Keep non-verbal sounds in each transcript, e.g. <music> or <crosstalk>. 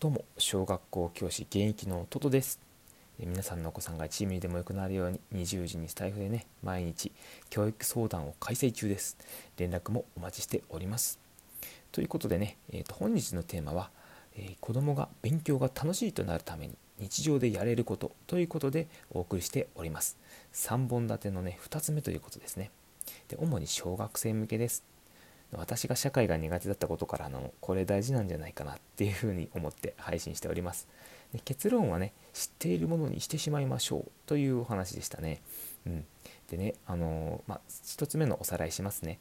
どうも小学校教師現役のトトです。皆さんのお子さんがチームにでも良くなるように20時にスタイフでね毎日教育相談を開催中です。連絡もお待ちしております。ということでね、えー、と本日のテーマは、えー、子供が勉強が楽しいとなるために日常でやれること。ということでお送りしております。3本立てのね2つ目ということですね。で主に小学生向けです。私が社会が苦手だったことからのこれ大事なんじゃないかなっていうふうに思って配信しております。で結論はね知っているものにしてしまいましょうというお話でしたね、うん、でねあのー、まあ、1つ目のおさらいしますね。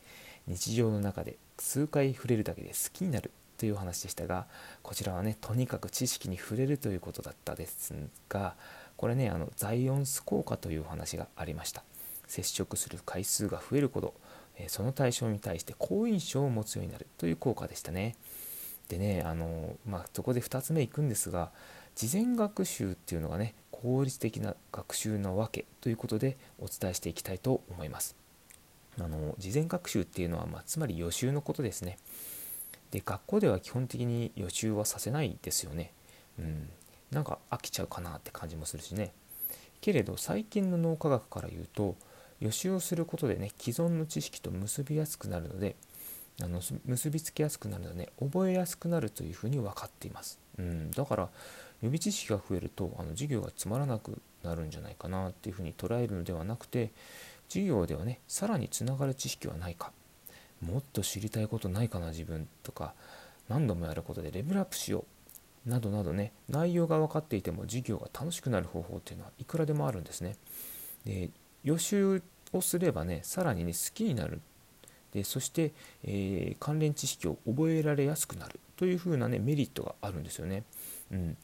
日常の中で数回触れるだけで好きになるというお話でしたがこちらはねとにかく知識に触れるということだったですがこれねあのザイオンス効果というお話がありました。接触する回数が増えるほどその対象に対して好印象を持つようになるという効果でしたね。でねあの、まあ、そこで2つ目いくんですが事前学習っていうのがね効率的な学習のわけということでお伝えしていきたいと思います。あの事前学習っていうのは、まあ、つまり予習のことですね。で学校では基本的に予習はさせないですよね。うん、なんか飽きちゃうかなって感じもするしね。けれど最近の脳科学から言うと予習をすることでね既存の知識と結びやすくなるのであの結びつけやすくなるので、ね、覚えやすくなるというふうに分かっています、うん、だから予備知識が増えるとあの授業がつまらなくなるんじゃないかなっていうふうに捉えるのではなくて授業ではねさらにつながる知識はないか。もっと知りたいことないかな自分とか何度もやることでレベルアップしよう。などなどね内容が分かっていても授業が楽しくなる方法っていうのはいくらでもあるんですね。で予習をすればねさらにね好きになる。でそして、えー、関連知識を覚えられやすくなる。というふうなねメリットがあるんですよね。うん、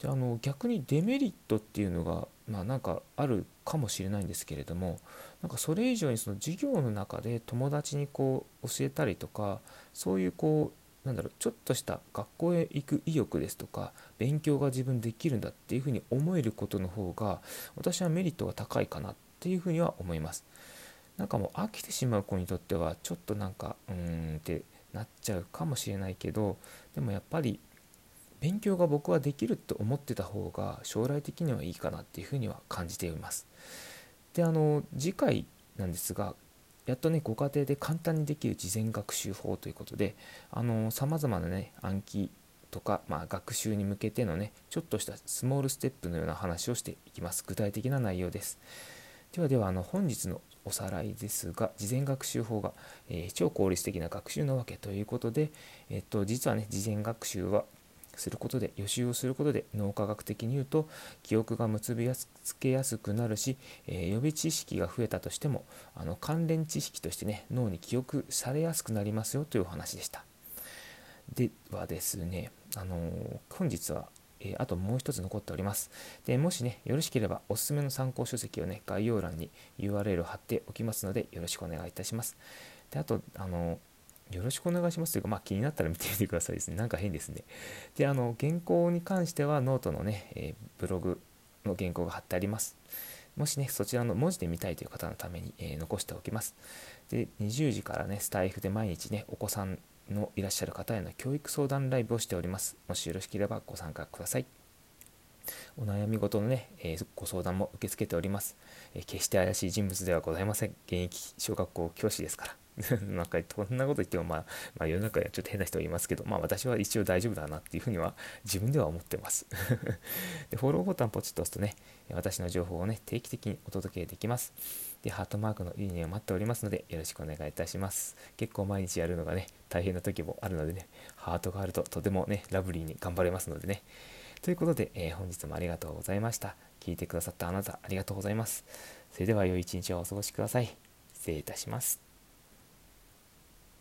であの逆にデメリットっていうのがまあなんかあるかもしれないんですけれどもなんかそれ以上にその授業の中で友達にこう教えたりとかそういうこうなんだろうちょっとした学校へ行く意欲ですとか勉強が自分できるんだっていうふうに思えることの方が私はメリットが高いかなってというふうには思います。なんかもう飽きてしまう子にとってはちょっとなんかうーんってなっちゃうかもしれないけどでもやっぱり勉強が僕はできるって思ってた方が将来的にはいいかなっていうふうには感じています。であの次回なんですがやっとねご家庭で簡単にできる事前学習法ということでさまざまなね暗記とか、まあ、学習に向けてのねちょっとしたスモールステップのような話をしていきます具体的な内容です。ではではあの本日のおさらいですが事前学習法が、えー、超効率的な学習のわけということで、えっと、実はね事前学習はすることで予習をすることで脳科学的に言うと記憶が結びつけやすくなるし、えー、予備知識が増えたとしてもあの関連知識としてね脳に記憶されやすくなりますよというお話でした。ではですねあの、本日はえあともう一つ残っております。でもしね、よろしければおすすめの参考書籍をね、概要欄に URL を貼っておきますので、よろしくお願いいたします。で、あと、あの、よろしくお願いしますというか、まあ、気になったら見てみてくださいですね。なんか変ですね。で、あの、原稿に関してはノートのね、えー、ブログの原稿が貼ってあります。もしね、そちらの文字で見たいという方のために、えー、残しておきます。で、20時からね、スタイフで毎日ね、お子さんのいらっしゃる方への教育相談ライブをしております。もしよろしければご参加ください。お悩み事のね、えー、ご相談も受け付けております、えー、決して怪しい人物ではございません。現役小学校教師ですから。<laughs> なんかこんなこと言っても、まあ、まあ、世の中にはちょっと変な人がいますけど、まあ私は一応大丈夫だなっていうふうには自分では思ってます <laughs> で。フォローボタンポチッと押すとね、私の情報をね、定期的にお届けできます。で、ハートマークのいいねを待っておりますので、よろしくお願いいたします。結構毎日やるのがね、大変な時もあるのでね、ハートがあるととてもね、ラブリーに頑張れますのでね。ということで、えー、本日もありがとうございました。聞いてくださったあなた、ありがとうございます。それでは良い一日をお過ごしください。失礼いたします。